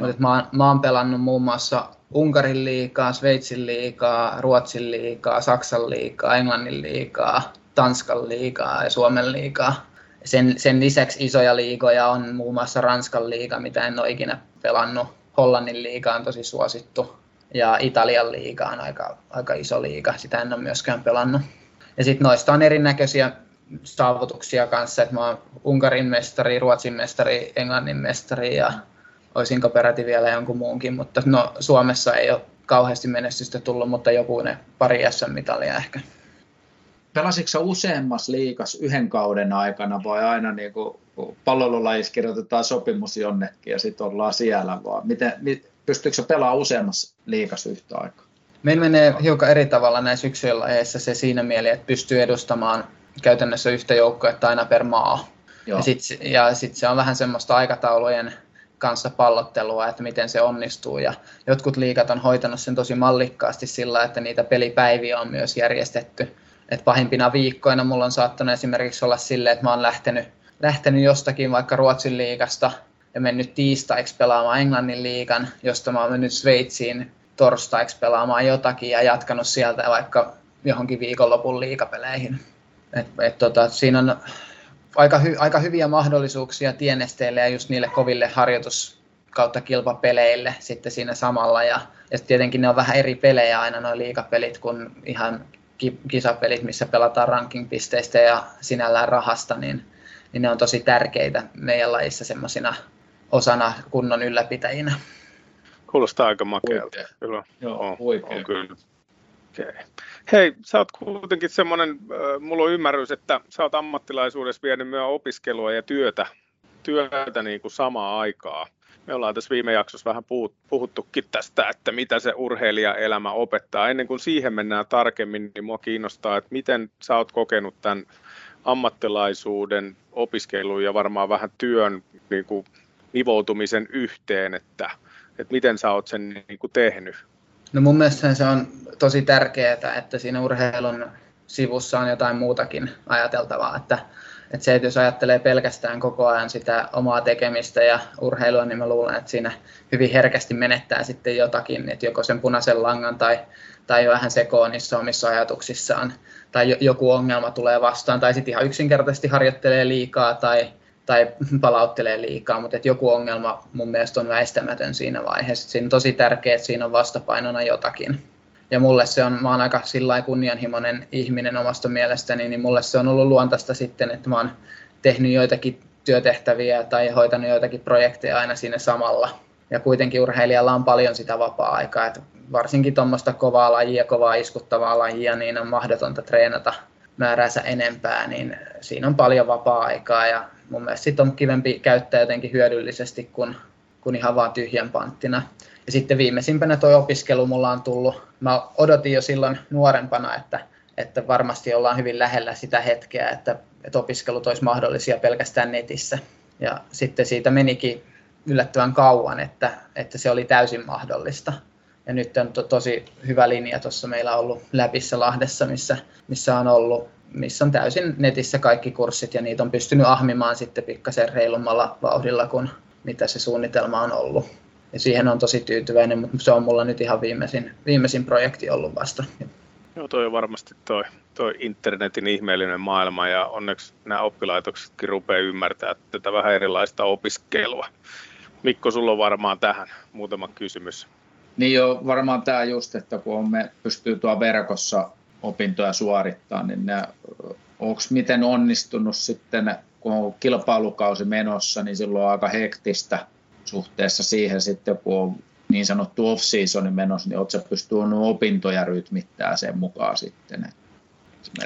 Mutta mä, oon, mä oon pelannut muun muassa Unkarin liikaa, Sveitsin liikaa, Ruotsin liikaa, Saksan liikaa, Englannin liikaa, Tanskan liigaa ja Suomen liigaa. Sen, sen lisäksi isoja liigoja on muun muassa Ranskan liiga, mitä en ole ikinä pelannut. Hollannin liiga on tosi suosittu ja Italian liiga on aika, aika iso liiga, sitä en ole myöskään pelannut. Ja sitten noista on erinäköisiä saavutuksia kanssa, että mä oon Unkarin mestari, Ruotsin mestari, Englannin mestari ja olisinko peräti vielä jonkun muunkin, mutta no, Suomessa ei ole kauheasti menestystä tullut, mutta joku ne pari SM-mitalia ehkä. Pelasitko useammassa liikas yhden kauden aikana vai aina niin kuin pallolulajissa kirjoitetaan sopimus jonnekin ja sitten ollaan siellä vaan? Miten, pystyykö pelaamaan useammassa liikas yhtä aikaa? Meillä menee hiukan eri tavalla näissä yksilölajeissa se siinä mieli, että pystyy edustamaan käytännössä yhtä joukkuetta aina per maa. Joo. Ja sitten sit se on vähän semmoista aikataulujen kanssa pallottelua, että miten se onnistuu. Ja jotkut liikat on hoitanut sen tosi mallikkaasti sillä, että niitä pelipäiviä on myös järjestetty. Et pahimpina viikkoina mulla on saattanut esimerkiksi olla silleen, että mä oon lähtenyt, lähtenyt jostakin vaikka Ruotsin liigasta ja mennyt tiistaiksi pelaamaan Englannin liigan, josta mä oon mennyt Sveitsiin torstaiksi pelaamaan jotakin ja jatkanut sieltä vaikka johonkin viikonlopun liikapeleihin. Et, et tota, siinä on aika, hy, aika hyviä mahdollisuuksia tienesteille ja just niille koville harjoitus kautta kilpapeleille sitten siinä samalla. Ja, ja tietenkin ne on vähän eri pelejä aina nuo liikapelit kuin ihan kisapelit, missä pelataan rankingpisteistä ja sinällään rahasta, niin, niin ne on tosi tärkeitä meidän lajissa semmoisina osana kunnon ylläpitäjinä. Kuulostaa aika makealta. Kyllä. Joo, on, on kyllä. Okay. Hei, sä oot kuitenkin semmoinen, äh, mulla on ymmärrys, että sä oot ammattilaisuudessa vienyt myös opiskelua ja työtä, työtä niin kuin samaa aikaa. Me ollaan tässä viime jaksossa vähän puhuttukin tästä, että mitä se urheilijaelämä opettaa. Ennen kuin siihen mennään tarkemmin, niin mua kiinnostaa, että miten sä oot kokenut tämän ammattilaisuuden opiskelun ja varmaan vähän työn niin kuin nivoutumisen yhteen, että, että miten sä oot sen niin kuin tehnyt? No mun mielestä se on tosi tärkeää, että siinä urheilun sivussa on jotain muutakin ajateltavaa, että, että se, että jos ajattelee pelkästään koko ajan sitä omaa tekemistä ja urheilua, niin mä luulen, että siinä hyvin herkästi menettää sitten jotakin, että joko sen punaisen langan tai, tai vähän sekoon niissä omissa ajatuksissaan, tai joku ongelma tulee vastaan, tai sitten ihan yksinkertaisesti harjoittelee liikaa tai, tai palauttelee liikaa, mutta että joku ongelma mun mielestä on väistämätön siinä vaiheessa. Siinä on tosi tärkeää, että siinä on vastapainona jotakin. Ja mulle se on, mä oon aika sillä kunnianhimoinen ihminen omasta mielestäni, niin mulle se on ollut luontaista sitten, että mä oon tehnyt joitakin työtehtäviä tai hoitanut joitakin projekteja aina siinä samalla. Ja kuitenkin urheilijalla on paljon sitä vapaa-aikaa, että varsinkin tuommoista kovaa lajia, kovaa iskuttavaa lajia, niin on mahdotonta treenata määräänsä enempää, niin siinä on paljon vapaa-aikaa ja mun mielestä sit on kivempi käyttää jotenkin hyödyllisesti kuin, kuin ihan vaan tyhjän panttina. Ja sitten viimeisimpänä tuo opiskelu mulla on tullut, mä odotin jo silloin nuorempana, että, että varmasti ollaan hyvin lähellä sitä hetkeä, että, että opiskelut olisi mahdollisia pelkästään netissä. Ja sitten siitä menikin yllättävän kauan, että, että se oli täysin mahdollista. Ja nyt on to, tosi hyvä linja tuossa meillä on ollut Läpissä Lahdessa, missä, missä on ollut missä on täysin netissä kaikki kurssit ja niitä on pystynyt ahmimaan sitten pikkasen reilummalla vauhdilla kuin mitä se suunnitelma on ollut. Ja siihen on tosi tyytyväinen, mutta se on mulla nyt ihan viimeisin, viimeisin projekti ollut vasta. Joo, toi on varmasti toi, toi internetin ihmeellinen maailma ja onneksi nämä oppilaitoksetkin rupeaa ymmärtää tätä vähän erilaista opiskelua. Mikko, sulla on varmaan tähän muutama kysymys. Niin jo, varmaan tämä just, että kun me pystyy tuo verkossa opintoja suorittaa, niin onko miten onnistunut sitten, kun on kilpailukausi menossa, niin silloin on aika hektistä suhteessa siihen sitten, kun on niin sanottu off-season menossa, niin oletko pystynyt opintoja rytmittää sen mukaan sitten?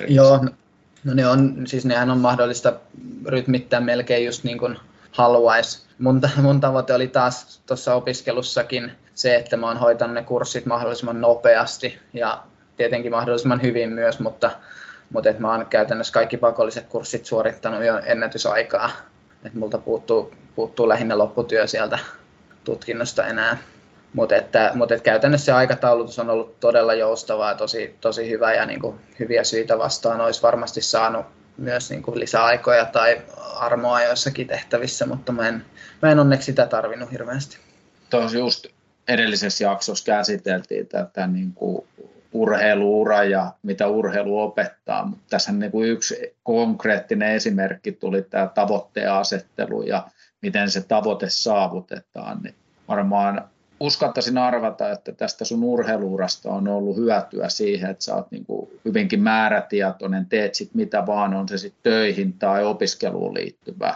Joo, no ne on, siis nehän on mahdollista rytmittää melkein just niin kuin haluaisi. Mun, mun tavoite oli taas tuossa opiskelussakin se, että mä oon hoitanut ne kurssit mahdollisimman nopeasti ja tietenkin mahdollisimman hyvin myös, mutta, mutta et mä oon käytännössä kaikki pakolliset kurssit suorittanut jo ennätysaikaa. Et multa puuttuu, puuttuu lähinnä lopputyö sieltä tutkinnosta enää. Mutta että, mutta että käytännössä se aikataulutus on ollut todella joustavaa tosi, tosi hyvä ja niin kuin hyviä syitä vastaan olisi varmasti saanut myös niin kuin lisäaikoja tai armoa joissakin tehtävissä, mutta mä en, mä en onneksi sitä tarvinnut hirveästi. Tuossa just edellisessä jaksossa käsiteltiin tätä niin kuin urheiluura ja mitä urheilu opettaa, mutta tässä niin kuin yksi konkreettinen esimerkki tuli tämä tavoitteen asettelu ja miten se tavoite saavutetaan, niin varmaan uskaltaisin arvata, että tästä sun urheiluurasta on ollut hyötyä siihen, että sä oot niin kuin hyvinkin määrätietoinen, teet sit mitä vaan, on se sitten töihin tai opiskeluun liittyvää.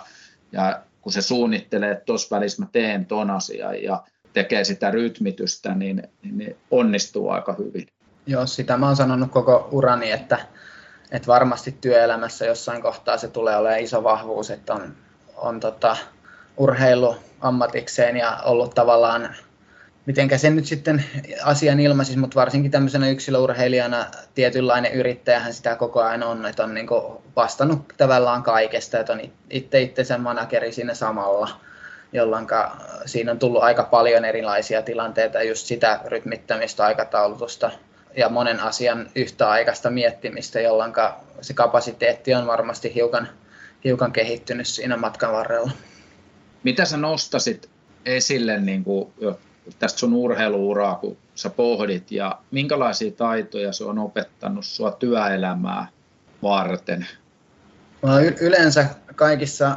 Ja kun se suunnittelee, että tuossa välissä mä teen ton asian ja tekee sitä rytmitystä, niin, niin onnistuu aika hyvin. Joo, sitä mä oon sanonut koko urani, että, että varmasti työelämässä jossain kohtaa se tulee olemaan iso vahvuus, että on, on tota, urheilu ammatikseen ja ollut tavallaan mitenkä se nyt sitten asian ilmaisisi, mutta varsinkin tämmöisenä yksilöurheilijana tietynlainen yrittäjähän sitä koko ajan on, että on niin vastannut tavallaan kaikesta, että on itse itsensä manageri siinä samalla, jolloin siinä on tullut aika paljon erilaisia tilanteita, just sitä rytmittämistä, aikataulutusta ja monen asian yhtäaikaista miettimistä, jolloin se kapasiteetti on varmasti hiukan, hiukan kehittynyt siinä matkan varrella. Mitä sä nostasit esille niin kuin tästä sun urheiluuraa, kun sä pohdit, ja minkälaisia taitoja se on opettanut sua työelämää varten? Mä olen yleensä kaikissa,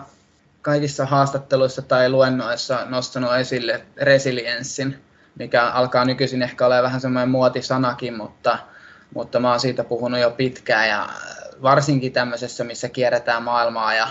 kaikissa haastatteluissa tai luennoissa nostanut esille resilienssin, mikä alkaa nykyisin ehkä olla vähän semmoinen muotisanakin, mutta, mutta mä oon siitä puhunut jo pitkään ja varsinkin tämmöisessä, missä kierretään maailmaa ja,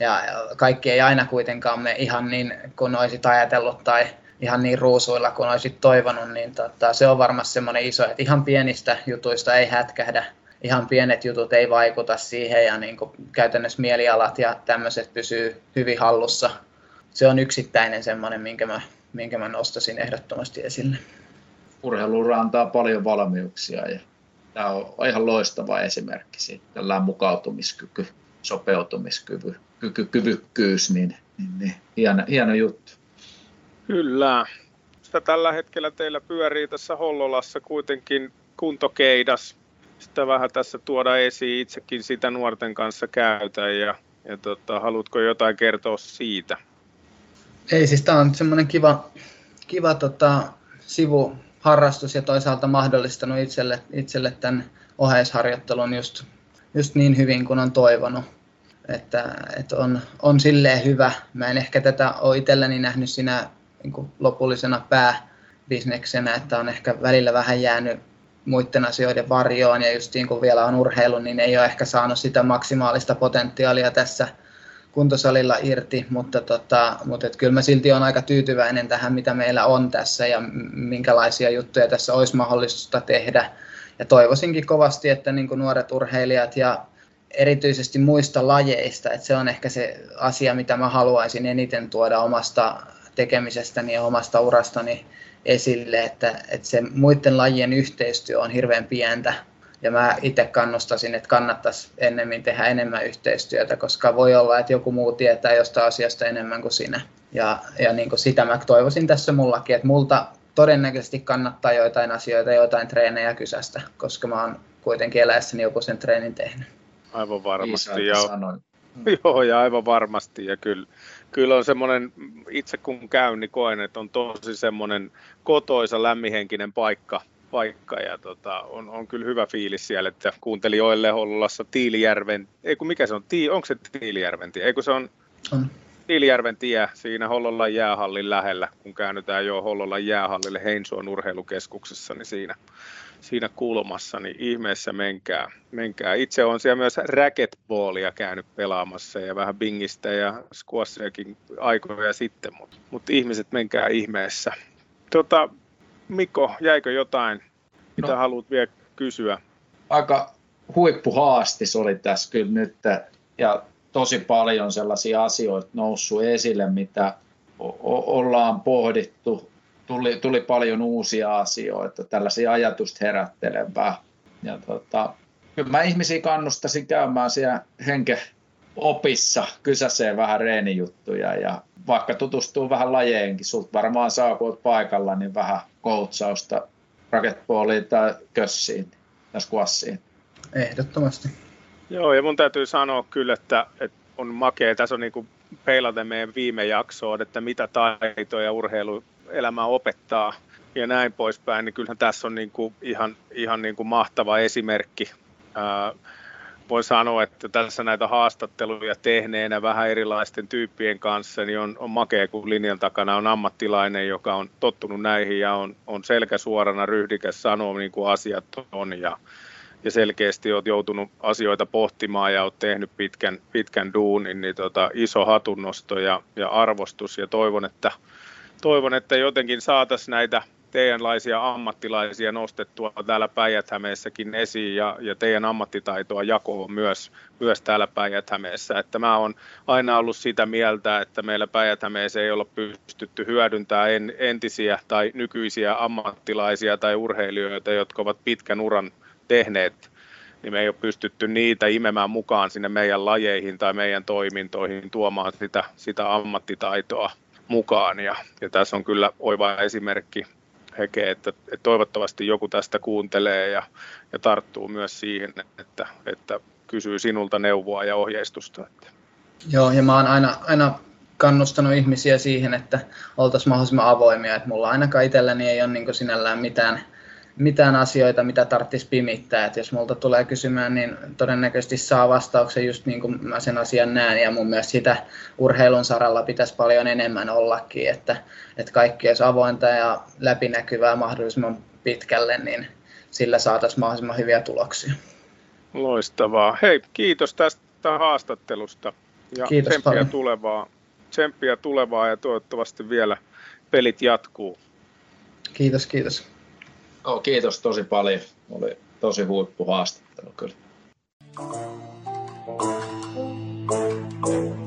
ja kaikki ei aina kuitenkaan mene ihan niin kuin olisit ajatellut tai ihan niin ruusuilla kuin olisit toivonut, niin tota, se on varmasti semmoinen iso, että ihan pienistä jutuista ei hätkähdä, ihan pienet jutut ei vaikuta siihen ja niin kuin käytännössä mielialat ja tämmöiset pysyy hyvin hallussa. Se on yksittäinen semmoinen, minkä mä, minkä mä nostasin ehdottomasti esille. Urheiluura antaa paljon valmiuksia ja tämä on ihan loistava esimerkki siitä, tällä mukautumiskyky, sopeutumiskyky, kyky, kyvykkyys, niin, niin, niin hieno, hieno juttu. Kyllä. Sitä tällä hetkellä teillä pyörii tässä Hollolassa kuitenkin kuntokeidas. Sitä vähän tässä tuoda esiin. Itsekin sitä nuorten kanssa käytän ja, ja tota, haluatko jotain kertoa siitä? Ei, siis tämä on semmoinen kiva, kiva tota, sivuharrastus ja toisaalta mahdollistanut itselle, itselle tämän oheisharjoittelun just, just niin hyvin kuin on toivonut. Että, että on, on silleen hyvä. Mä en ehkä tätä ole itselleni nähnyt siinä niin kuin lopullisena pääbisneksenä, että on ehkä välillä vähän jäänyt muiden asioiden varjoon ja just niin kun vielä on urheilu, niin ei ole ehkä saanut sitä maksimaalista potentiaalia tässä kuntosalilla irti, mutta, tota, mutta et kyllä mä silti olen aika tyytyväinen tähän, mitä meillä on tässä ja minkälaisia juttuja tässä olisi mahdollista tehdä. Ja toivoisinkin kovasti, että niin nuoret urheilijat ja erityisesti muista lajeista, että se on ehkä se asia, mitä mä haluaisin eniten tuoda omasta tekemisestäni ja omasta urastani esille, että, että se muiden lajien yhteistyö on hirveän pientä. Ja mä itse kannustasin, että kannattaisi ennemmin tehdä enemmän yhteistyötä, koska voi olla, että joku muu tietää jostain asiasta enemmän kuin sinä. Ja, ja niin kuin sitä mä toivoisin tässä mullakin, että multa todennäköisesti kannattaa joitain asioita, joitain treenejä kysästä, koska mä oon kuitenkin eläessäni joku sen treenin tehnyt. Aivan varmasti. Ja, joo, ja aivan varmasti. Ja kyllä, kyllä on semmoinen, itse kun käyn, niin koen, että on tosi semmoinen kotoisa, lämmihenkinen paikka, paikka ja tota, on, on, kyllä hyvä fiilis siellä, että kuuntelin Oille Hollolassa Tiilijärven, ei kun mikä se on, Tii, onko se Tiilijärven tie, ei kun se on, on. Tiilijärven tie siinä Hollolan jäähallin lähellä, kun käännytään jo Hollolan jäähallille Heinsuon urheilukeskuksessa, niin siinä, siinä kulmassa, niin ihmeessä menkää. menkää. Itse on siellä myös racquetballia käynyt pelaamassa ja vähän bingistä ja squashiakin aikoja sitten, mutta mut ihmiset menkää ihmeessä. Tota, Mikko, jäikö jotain, mitä no, haluat vielä kysyä? Aika huippuhaastis oli tässä kyllä nyt ja tosi paljon sellaisia asioita noussut esille, mitä o- ollaan pohdittu tuli, tuli paljon uusia asioita, tällaisia ajatusta herättelevää. Ja tota, kyllä mä ihmisiä kannustasin käymään siellä henke opissa, kysäseen vähän reenijuttuja ja vaikka tutustuu vähän lajeenkin, sult varmaan saa kun olet paikalla, niin vähän koutsausta raketpooliin tai kössiin ja squassiin. Ehdottomasti. Joo, ja mun täytyy sanoa kyllä, että, että on makea. Tässä on niin kuin peilaten meidän viime jaksoon, että mitä taitoja urheiluelämä opettaa ja näin poispäin, niin kyllähän tässä on niin kuin ihan, ihan niin kuin mahtava esimerkki. Ää, voin sanoa, että tässä näitä haastatteluja tehneenä vähän erilaisten tyyppien kanssa, niin on, on makea, kun linjan takana on ammattilainen, joka on tottunut näihin ja on, on selkä suorana ryhdikäs sanoa, niin kuin asiat on. Ja, ja selkeästi olet joutunut asioita pohtimaan ja olet tehnyt pitkän, pitkän duunin, niin tota, iso hatunnosto ja, ja arvostus ja toivon, että, toivon, että jotenkin saataisiin näitä teidänlaisia ammattilaisia nostettua täällä päijät esiin ja, ja teidän ammattitaitoa jakoon myös, myös täällä päijät Että mä oon aina ollut sitä mieltä, että meillä päijät ei olla pystytty hyödyntämään en, entisiä tai nykyisiä ammattilaisia tai urheilijoita, jotka ovat pitkän uran tehneet, niin me ei ole pystytty niitä imemään mukaan sinne meidän lajeihin tai meidän toimintoihin, tuomaan sitä, sitä ammattitaitoa mukaan. Ja, ja tässä on kyllä oiva esimerkki Heke, että, että toivottavasti joku tästä kuuntelee ja, ja tarttuu myös siihen, että, että kysyy sinulta neuvoa ja ohjeistusta. Joo, ja mä oon aina, aina kannustanut ihmisiä siihen, että oltaisiin mahdollisimman avoimia, että mulla ainakaan itselläni ei ole niin sinällään mitään mitään asioita, mitä tarvitsisi pimittää. Et jos multa tulee kysymään, niin todennäköisesti saa vastauksen just niin kuin mä sen asian näen. Ja mun mielestä sitä urheilun saralla pitäisi paljon enemmän ollakin, että, että kaikki olisi avointa ja läpinäkyvää mahdollisimman pitkälle, niin sillä saataisiin mahdollisimman hyviä tuloksia. Loistavaa. Hei, kiitos tästä haastattelusta ja kiitos tsemppiä paljon. tulevaa, tsemppiä tulevaa ja toivottavasti vielä pelit jatkuu. Kiitos, kiitos. Joo, kiitos tosi paljon. Oli tosi huippu haastattelu kyllä. Thank you.